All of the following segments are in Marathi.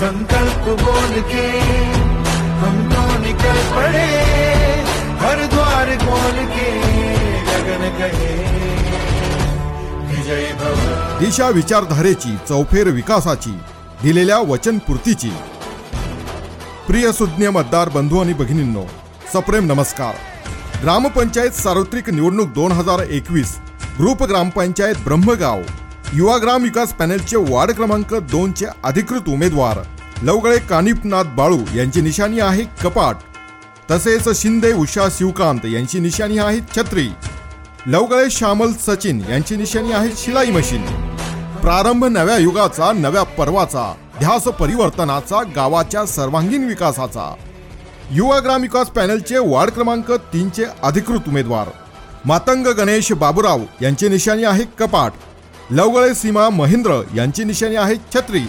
संकल्प बोल के हम तो निकल पड़े? हर द्वार खोल के गगन कहे। दिशा विचारधारेची चौफेर विकासाची दिलेल्या वचनपूर्तीची. प्रिय सुज्ञ मतदार बंधू आणि भगिनींनो सप्रेम नमस्कार. ग्रामपंचायत सार्वत्रिक निवडणूक दोन हजार एकवीस ग्रुप ग्रामपंचायत ब्रह्मगाव. युवा ग्राम विकास पॅनेलचे वार्ड क्रमांक दोनचे अधिकृत उमेदवार लवगळे कानिपनाथ बाळू यांची निशाणी आहे कपाट. तसेच शिंदे उषा शिवकांत यांची निशाणी आहे छत्री. लवगळे श्यामल सचिन यांची निशाणी आहे शिलाई मशीन. प्रारंभ नव्या युगाचा नव्या पर्वाचा ध्यास परिवर्तनाचा गावाच्या सर्वांगीण विकासाचा. युवा ग्राम विकास पॅनलचे वार्ड क्रमांक तीनचे अधिकृत उमेदवार. मातंग गणेश बाबुराव यांची निशाणी आहे कपाट. लवगळे सीमा महेंद्र यांची निशाणी आहे छत्री.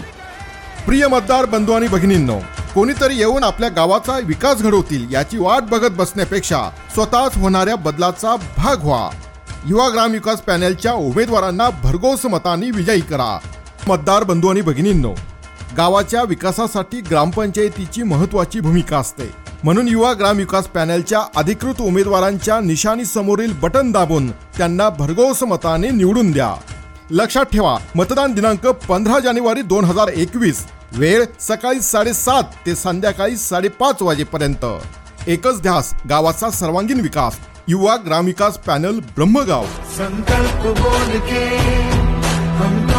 प्रिय मतदार बंधू आणि भगिनींनो कोणीतरी येऊन आपल्या गावाचा विकास घडवतील याची वाट बघत बसण्यापेक्षा स्वतःच होणाऱ्या बदलाचा भाग व्हा. युवा ग्राम विकास पॅनेलच्या उमेदवारांना भरघोस मतांनी विजयी करा. मतदार बंधू आणि भगिनींनो गावाच्या विकासासाठी ग्रामपंचायतीची महत्वाची भूमिका असते. म्हणून युवा ग्राम विकास पॅनेलच्या अधिकृत उमेदवारांच्या निशाणी समोरील बटन दाबून त्यांना भरघोस मताने निवडून द्या. लक्षात ठेवा मतदान दिनांक पंधरा जानेवारी दोन हजार एकवीस वेळ सकाळी साडेसात ते संध्याकाळी साडेपाच वाजेपर्यंत. एकच ध्यास गावाचा सर्वांगीण विकास. युवा ग्रामविकास पॅनल ब्रह्मगाव. संकल्प बोल के हम